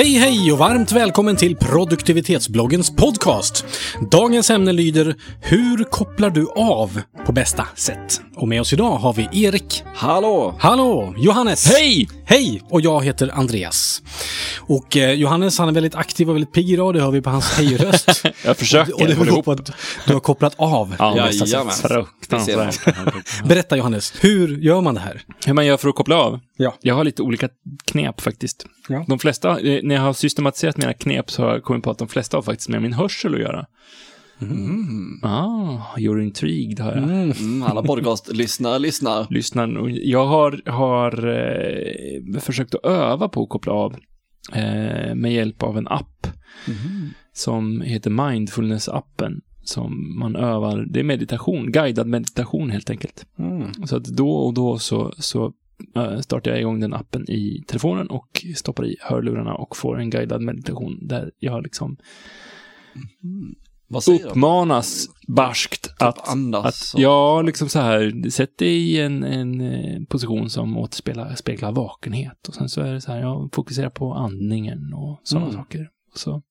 Hej hej och varmt välkommen till produktivitetsbloggens podcast. Dagens ämne lyder Hur kopplar du av på bästa sätt? Och med oss idag har vi Erik. Hallå! Hallå! Johannes. Hej! Hej! Och jag heter Andreas. Och eh, Johannes han är väldigt aktiv och väldigt pigg idag, det hör vi på hans hejröst. Jag försöker och det hålla beror på att du har kopplat av Ja, jajamän. Fruktansvärt. Berätta Johannes, hur gör man det här? Hur man gör för att koppla av? Ja. Jag har lite olika knep faktiskt. Ja. De flesta, eh, när jag har systematiserat mina knep så har jag kommit på att de flesta har faktiskt med min hörsel att göra. Mm. Ah, you're intrigued har jag. Mm, alla podcastlyssnare lyssnar. Lyssnar. Jag har, har eh, försökt att öva på att koppla av eh, med hjälp av en app som heter Mindfulness-appen. Som man övar, det är meditation, guidad meditation helt enkelt. Mm. Så att då och då så, så eh, startar jag igång den appen i telefonen och stoppar i hörlurarna och får en guidad meditation där jag liksom du? uppmanas barskt att, andas att ja, liksom så här, sätt dig i en, en eh, position som återspeglar speglar vakenhet och sen så är det så här, jag fokuserar på andningen och sådana Mm. saker. Så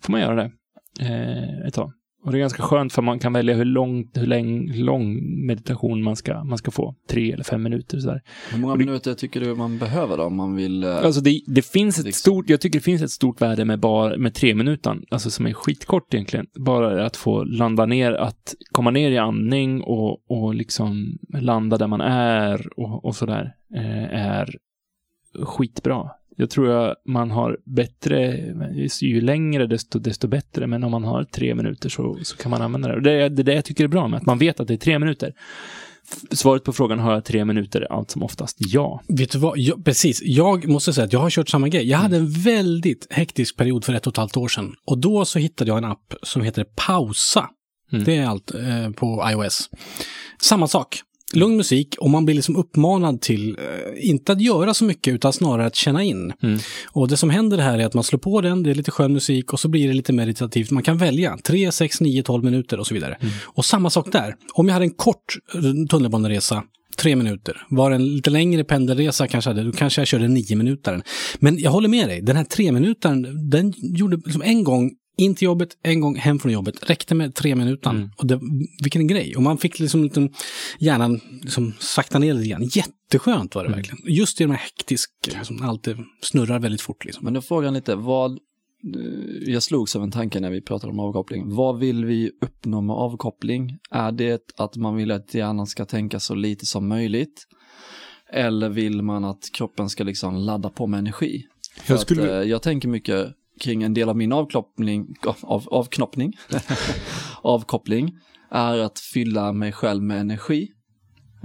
får man göra det eh, ett tag. Och det är ganska skönt för man kan välja hur lång, hur lång, lång meditation man ska, man ska få. Tre eller fem minuter sådär. Hur många minuter tycker du man behöver då om man vill? eh, Alltså det, det finns ett Liksom. stort, jag tycker det finns ett stort värde med bara, med tre minuter, alltså som är skitkort egentligen. Bara att få landa ner, att komma ner i andning och, och liksom landa där man är och, och sådär, eh, är skitbra. Jag tror jag man har bättre, ju längre desto, desto bättre, men om man har tre minuter så, så kan man använda det. Och det är det det jag tycker är bra med att man vet att det är tre minuter. Svaret på frågan, har jag tre minuter? Allt som oftast ja. Vet du vad? Jag, precis. Jag måste säga att jag har kört samma grej. Jag hade en väldigt hektisk period för ett och ett halvt år sedan. Och då så hittade jag en app som heter Pausa. Mm. Det är allt eh, på iOS. Samma sak. Lugn musik och man blir liksom uppmanad till, eh, inte att göra så mycket utan snarare att känna in. Mm. Och det som händer här är att man slår på den, det är lite skön musik och så blir det lite meditativt. Man kan välja 3, 6, 9, 12 minuter och så vidare. Och samma sak där. Om jag hade en kort tunnelbaneresa, tre minuter. Var en lite längre pendelresa kanske hade, då kanske jag körde nio minuter. Men jag håller med dig, den här tre minutern, den gjorde liksom en gång in till jobbet, en gång hem från jobbet. Räckte med tre minuter. Mm. Och det, vilken grej. Och man fick liksom lite, hjärnan liksom sakta ner lite grann. Jätteskönt var det verkligen. Just i de här hektiska, som alltid snurrar väldigt fort. Liksom. Men då frågar jag lite, vad, eh, jag slogs av en tanke när vi pratade om avkoppling. Vad vill vi uppnå med avkoppling? Är det att man vill att hjärnan ska tänka så lite som möjligt? Eller vill man att kroppen ska liksom ladda på med energi? För Jag skulle- att, eh, jag tänker mycket kring en del av min avkoppling, av, avknoppning, avkoppling, är att fylla mig själv med energi.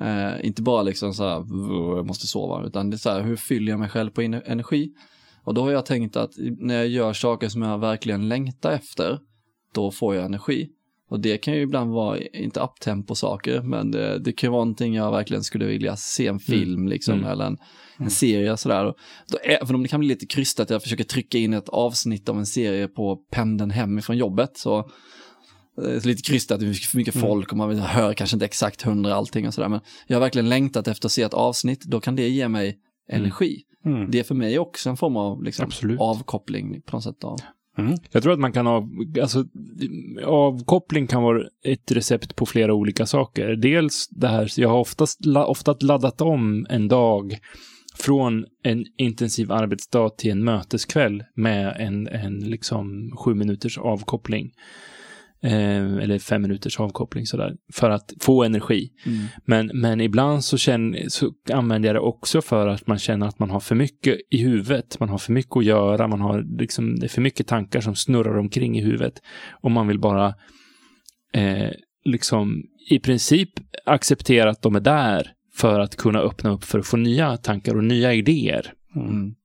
Eh, inte bara liksom så här, "Vuh, jag måste sova, utan det är så här, hur fyller jag mig själv på energi? Och då har jag tänkt att när jag gör saker som jag verkligen längtar efter, då får jag energi. Och det kan ju ibland vara, inte uptempo saker, men det, det kan vara någonting jag verkligen skulle vilja se en film liksom, Mm. eller en, en serie sådär. Och då, även om det kan bli lite krystat, jag försöker trycka in ett avsnitt av en serie på pendeln hemifrån jobbet, så eh, lite krystat, det är för mycket folk och man hör kanske inte exakt hundra allting och sådär. Men jag har verkligen längtat efter att se ett avsnitt, då kan det ge mig energi. Mm. Det är för mig också en form av liksom, avkoppling på något sätt. Av. Mm. Jag tror att man kan av, alltså avkoppling kan vara ett recept på flera olika saker. Dels det här, jag har oftast, ofta laddat om en dag från en intensiv arbetsdag till en möteskväll med en, en liksom sju minuters avkoppling. Eh, eller fem minuters avkoppling sådär. För att få energi. Men, men ibland så, känner, så använder jag det också för att man känner att man har för mycket i huvudet. Man har för mycket att göra, man har liksom, det är för mycket tankar som snurrar omkring i huvudet. Och man vill bara eh, liksom i princip acceptera att de är där för att kunna öppna upp för att få nya tankar och nya idéer. Mm.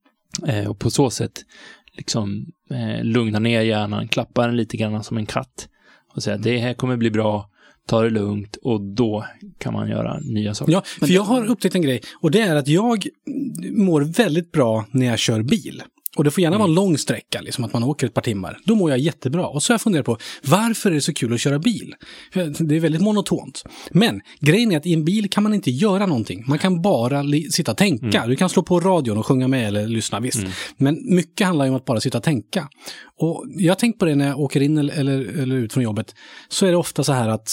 Eh, och på så sätt liksom eh, lugna ner hjärnan, klappa den lite grann som en katt och säga det här kommer bli bra, ta det lugnt och då kan man göra nya saker. Ja, för jag har upptäckt en grej och det är att jag mår väldigt bra när jag kör bil. Och det får gärna vara en lång sträcka, liksom att man åker ett par timmar. Då mår jag jättebra. Och så har jag funderat på, varför är det så kul att köra bil? Det är väldigt monotont. Men grejen är att i en bil kan man inte göra någonting. Man kan bara sitta och tänka. Du kan slå på radion och sjunga med eller lyssna, visst. Men mycket handlar ju om att bara sitta och tänka. Och jag har tänkt på det när jag åker in eller, eller, eller ut från jobbet. Så är det ofta så här att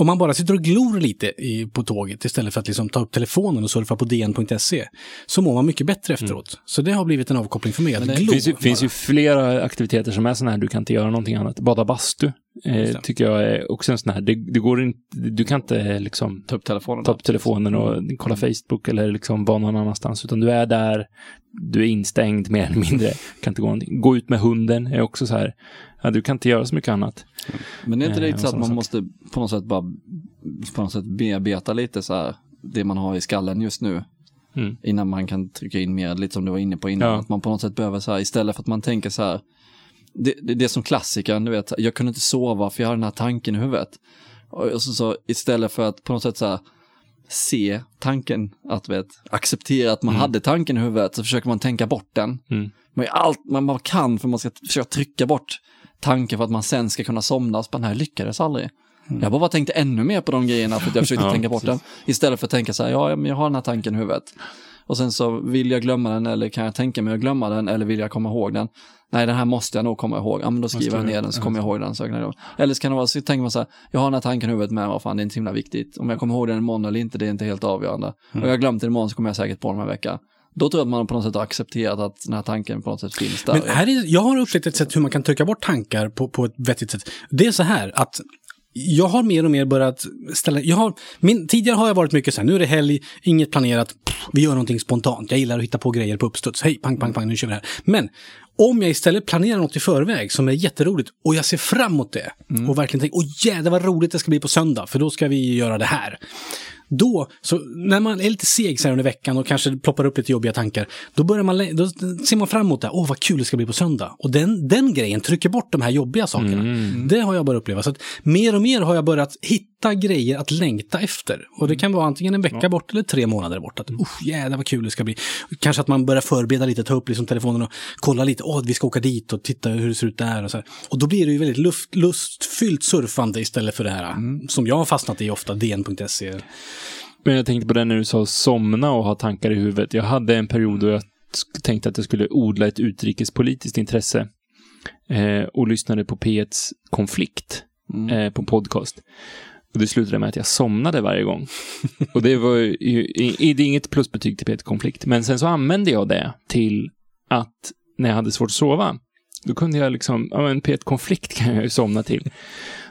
om man bara sitter och glor lite i, på tåget istället för att liksom ta upp telefonen och surfa på dn.se så mår man mycket bättre efteråt. Så det har blivit en avkoppling för mig. Att det glo finns ju, finns ju flera aktiviteter som är sådana här, du kan inte göra någonting annat. Bada bastu eh, det. tycker jag är också en sån här, det, det går inte, du kan inte liksom Ta upp telefonen. ta upp telefonen och kolla Facebook eller liksom vara någon annanstans, utan du är där, du är instängd mer eller mindre, kan inte gå någonting. Gå ut med hunden är också så här, ja, du kan inte göra så mycket annat. Men det är inte Eh, lite och så att man saker. måste på något sätt bara på något sätt bearbeta lite så här det man har i skallen just nu. Mm. Innan man kan trycka in mer, lite som du var inne på innan. Ja. Att man på något sätt behöver så här, istället för att man tänker så här, det, det, det är som klassikern, du vet, jag kunde inte sova för jag har den här tanken i huvudet. Och så, så istället för att på något sätt så här, se tanken, att vet, acceptera att man hade tanken i huvudet, så försöker man tänka bort den. Mm. Man gör allt man kan för man ska försöka trycka bort tanken för att man sen ska kunna somna. Så bara, nej, jag lyckades aldrig. Jag bara tänkte ännu mer på de grejerna för att jag försökte Ja, tänka bort den. Istället för att tänka så här, ja, men jag har den här tanken i huvudet. Och sen så vill jag glömma den eller kan jag tänka mig att glömma den eller vill jag komma ihåg den? Nej, den här måste jag nog komma ihåg. Ja, men då skriver jag ner den så kommer jag ihåg den. Så jag. Eller så kan det vara så tänker man så här, jag har den här tanken i huvudet men vad fan, det är inte så himla viktigt. Om jag kommer ihåg den imorgon eller inte, det är inte helt avgörande. Och jag glömt den imorgon så kommer jag säkert på den om en vecka. Då tror jag att man på något sätt har accepterat att den här tanken på något sätt finns där. Men här är, jag har upptäckt ett sätt hur man kan trycka bort tankar på, på ett vettigt sätt. Det är så här att jag har mer och mer börjat ställa... Jag har, min, tidigare har jag varit mycket så här, nu är det helg, inget planerat, pff, vi gör någonting spontant. Jag gillar att hitta på grejer på uppstuds. Hej, pang, pang, pang, nu kör vi det här. Men om jag istället planerar något i förväg som är jätteroligt och jag ser fram emot det och verkligen tänker, åh jädrar vad roligt det ska bli på söndag, för då ska vi göra det här. Då, så när man är lite seg så här under veckan och kanske ploppar upp lite jobbiga tankar, då, börjar man, då ser man fram emot det. Åh, vad kul det ska bli på söndag. Och den, den grejen trycker bort de här jobbiga sakerna. Det har jag börjat uppleva. Så att mer och mer har jag börjat hitta grejer att längta efter. Och det kan vara antingen en vecka bort eller tre månader bort. Att, usch, jädrar vad kul det ska bli. Kanske att man börjar förbereda lite, ta upp liksom telefonen och kolla lite. Åh, vi ska åka dit och titta hur det ser ut där. Och, så här. och då blir det ju väldigt luft, lustfyllt surfande istället för det här som jag har fastnat i ofta, dn.se. Men jag tänkte på det när du sa somna och ha tankar i huvudet. Jag hade en period då jag tänkte att jag skulle odla ett utrikespolitiskt intresse eh, och lyssnade på P1s Konflikt Mm. eh, på podcast. Och det slutade med att jag somnade varje gång. och det var ju, i- det är inget plusbetyg till P1 Konflikt, men sen så använde jag det till att när jag hade svårt att sova, då kunde jag liksom, ja men P1 Konflikt kan jag ju somna till.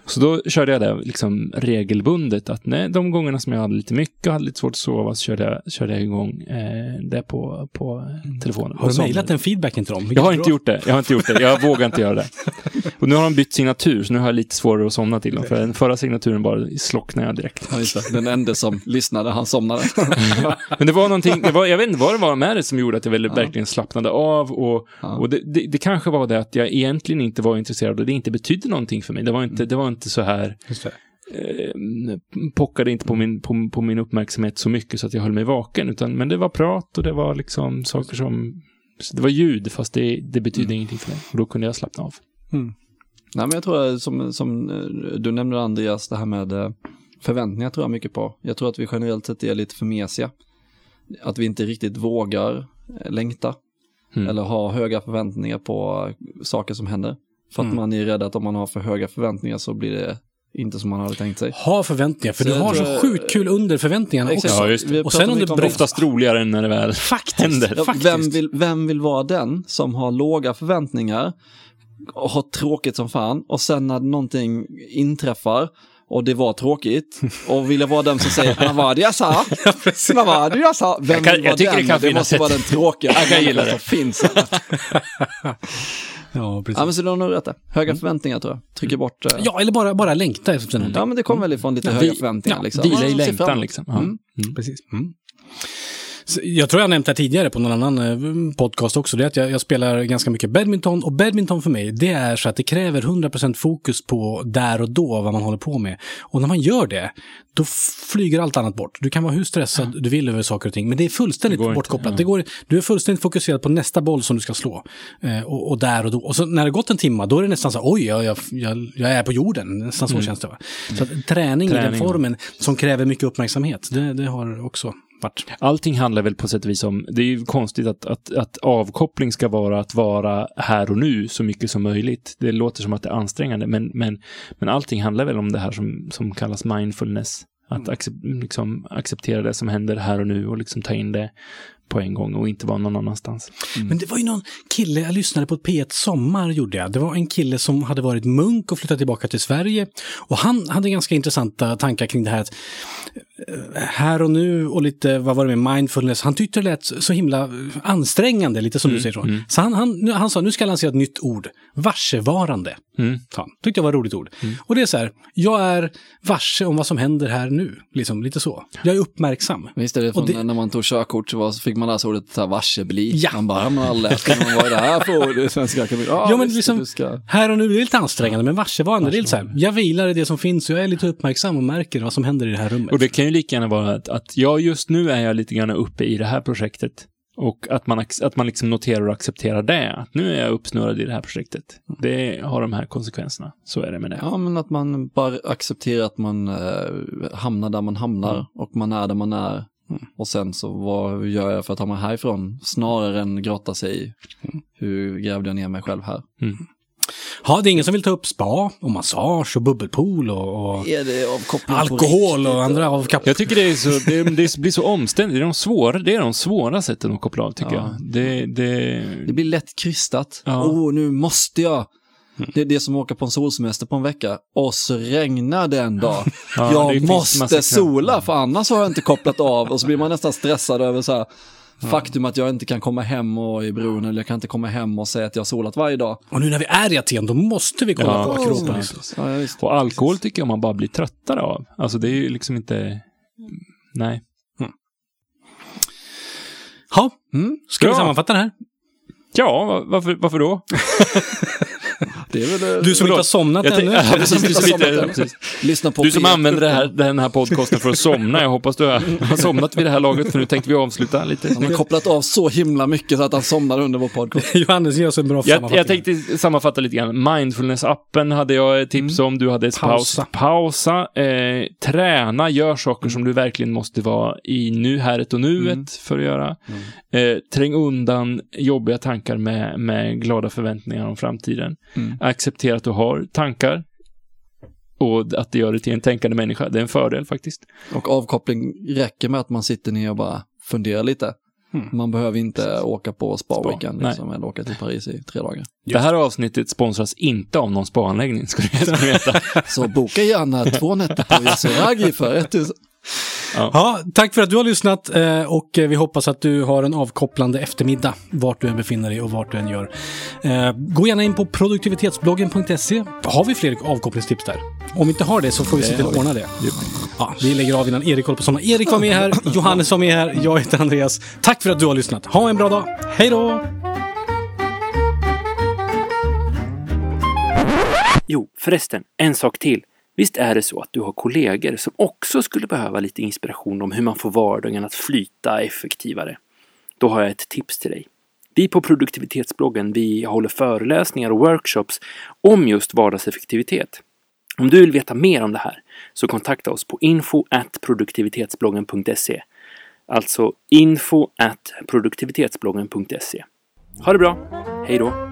Så då körde jag det liksom regelbundet att nej, de gångerna som jag hade lite mycket och hade lite svårt att sova så körde jag, körde jag igång eh, det på, på telefonen. Mm. Har Och du mejlat den feedbacken till dem? Jag har inte gjort det. Jag har inte gjort det. Jag vågar inte göra det. Och nu har de bytt signatur, så nu har jag lite svårare att somna till dem. För den förra signaturen bara slocknade jag direkt. Ja. Den enda som lyssnade, han somnade. Men det var någonting, det var, jag vet inte vad det var med det som gjorde att jag väl verkligen slappnade av. Och, Ja. och det, det, det kanske var det att jag egentligen inte var intresserad och det inte betydde någonting för mig. Det var inte, det var inte så här, Just det. eh, pockade inte på min, på, på min uppmärksamhet så mycket så att jag höll mig vaken. Utan, men det var prat och det var liksom saker som, det var ljud fast det, det betydde ingenting för mig. Och då kunde jag slappna av. Nej, men jag tror att som, som eh, du nämnde Andreas, det här med eh, förväntningar tror jag mycket på. Jag tror att vi generellt sett är lite för mesiga. Att vi inte riktigt vågar eh, längta. Mm. Eller ha höga förväntningar på eh, saker som händer. För att Mm. man är rädd att om man har för höga förväntningar så blir det inte som man hade tänkt sig. Ha förväntningar, för Så du har så sjukt kul under förväntningarna Exakt. också. Ja, just det. Och sen om det bryts- Oftast roligare än när det väl Faktiskt. händer. Ja, Faktiskt. vem, vill, vem vill vara den som har låga förväntningar och har tråkigt som fan och sen när någonting inträffar och det var tråkigt och vill jag vara den som säger vad var det jag sa? Vad var det jag sa? Vem Jag kan- vill vara jag tycker den? det kan det måste ett- vara den tråkiga Jag kan gilla det. som finns. Ja, precis. Ja men så du har nog rätt där. Höga förväntningar tror jag. Trycker bort. eh, Ja, eller bara, bara längta efter någonting. ja men det kommer väl ifrån lite höga förväntningar ja, liksom. Vila i längtan liksom. Ja. Mm. Precis. Mm. Jag tror jag nämnt det här tidigare på någon annan eh, podcast också. Det är att jag, jag spelar ganska mycket badminton. Och badminton för mig, det är så att det kräver 100% fokus på där och då vad man håller på med. Och när man gör det, då flyger allt annat bort. Du kan vara hur stressad du vill över saker och ting, men det är fullständigt Det går inte, bortkopplat. ja. Det går, du är fullständigt fokuserad på nästa boll som du ska slå. Eh, och, och där och då. Och så när det gått en timme, då är det nästan så oj, jag, jag, jag, är på jorden. Nästan så känns det. Va? Så att träning, i den Träning, ja. formen som kräver mycket uppmärksamhet, det, det har också varit. Allting handlar väl på sätt och vis om, det är ju konstigt att, att, att avkoppling ska vara att vara här och nu så mycket som möjligt. Det låter som att det är ansträngande, men, men, men allting handlar väl om det här som, som kallas mindfulness. Att accep, liksom, acceptera det som händer här och nu och liksom ta in det på en gång och inte vara någon annanstans. Men det var ju någon kille, jag lyssnade på ett P1 Sommar gjorde jag. Det var en kille som hade varit munk och flyttat tillbaka till Sverige. Och han hade ganska intressanta tankar kring det här att eh, här och nu och lite, vad var det med mindfulness, han tyckte det lät så himla ansträngande, lite som du säger så. Så han, han, han sa, nu ska jag lansera ett nytt ord, varsevarande. Mm. han. Tyckte jag var ett roligt ord. Och det är så här, jag är varse om vad som händer här nu. Liksom, lite så. Jag är uppmärksam. Visst är det, från, det- när man tog körkort så, var, så fick man läsa ordet så här, varsebli. Ja. Man bara, man har läst men vad är det här för ord svenska akademin? Ja, Ja, men visst, liksom- ska... Här och nu, det är lite ansträngande, men varsevarande, det är lite så här, jag vilar i det som finns och jag är lite uppmärksam och märker vad som händer i det här rummet. Och det kan ju lika gärna vara att, att ja, just nu är jag lite grann uppe i det här projektet. Och att man, att man liksom noterar och accepterar det. Att nu är jag uppsnurrad i det här projektet. Det har de här konsekvenserna. Så är det med det. Ja, men att man bara accepterar att man eh, hamnar där man hamnar Mm. och man är där man är. Och sen så, vad gör jag för att ta mig härifrån? Snarare än grotta sig i Mm. hur grävde jag ner mig själv här? Ja, det är ingen som vill ta upp spa och massage och bubbelpool och, och Är det avkoppling på alkohol och andra avkapp. Jag tycker det, är så, det, det blir så omständigt. Det är de svåra, det är de svåra sätten att koppla av, tycker Ja. jag. Det, det, Det blir lätt krystat. Åh, Ja. oh, nu måste jag. Det är det som åka på en solsemester på en vecka och så regnar det en dag. Ja, jag måste sola för annars har jag inte kopplat av och så blir man nästan stressad över så här faktum att jag inte kan komma hem och i bron eller jag kan inte komma hem och säga att jag har solat varje dag. Och nu när vi är i Aten, då måste vi kolla Ja, på. Akropolis. Ja, ja, och alkohol tycker jag man bara blir tröttare av. Alltså det är ju liksom inte... Nej. Ja, Mm, ska vi Bra. sammanfatta det här? Ja, va- varför, varför då? det är väl... eh, Du som inte har somnat Jag ännu. ja, precis, du, som Somnat inte. Lyssna på du som P1. använder det här, den här podcasten för att somna. Jag hoppas du har har somnat vid det här laget, för nu tänkte vi avsluta lite. Han har kopplat av så himla mycket så att han somnar under vår podcast. Johannes, ge oss en bra Jag, sammanfattning. jag tänkte sammanfatta lite grann. Mindfulness-appen hade jag ett tips om. Du hade ett Pausa. paus. Pausa. Eh, träna, gör saker som du verkligen måste vara i nu, häret och nuet Mm. för att göra. Eh, träng undan jobbiga tankar med, med glada förväntningar om framtiden. Mm. Acceptera att du har tankar. Och att det gör dig till en tänkande människa. Det är en fördel faktiskt. Och avkoppling räcker med att man sitter ner och bara funderar lite. Mm. Man behöver inte åka på Spa, spa-weekend nej. liksom, eller åka till Paris i tre dagar. Det här avsnittet sponsras inte av någon spaanläggning, ska du veta. Så boka gärna två nätter på Yasuragi för 1000. Ja, tack för att du har lyssnat eh, och vi hoppas att du har en avkopplande eftermiddag vart du än befinner dig och vart du än gör. Eh, Gå gärna in på produktivitetsbloggen.se. Har vi fler avkopplingstips där? Om vi inte har det så får vi se till att ordna det. Ja, vi lägger av innan Erik håller på somna. Erik var med här, Johannes var med här, jag heter Andreas. Tack för att du har lyssnat. Ha en bra dag. Hej då! Jo, förresten, en sak till. Visst är det så att du har kollegor som också skulle behöva lite inspiration om hur man får vardagen att flyta effektivare? Då har jag ett tips till dig. Vi på produktivitetsbloggen, vi håller föreläsningar och workshops om just vardagseffektivitet. Om du vill veta mer om det här så kontakta oss på info produktivitetsbloggen.se. Alltså info produktivitetsbloggen.se. Ha det bra! Hej då!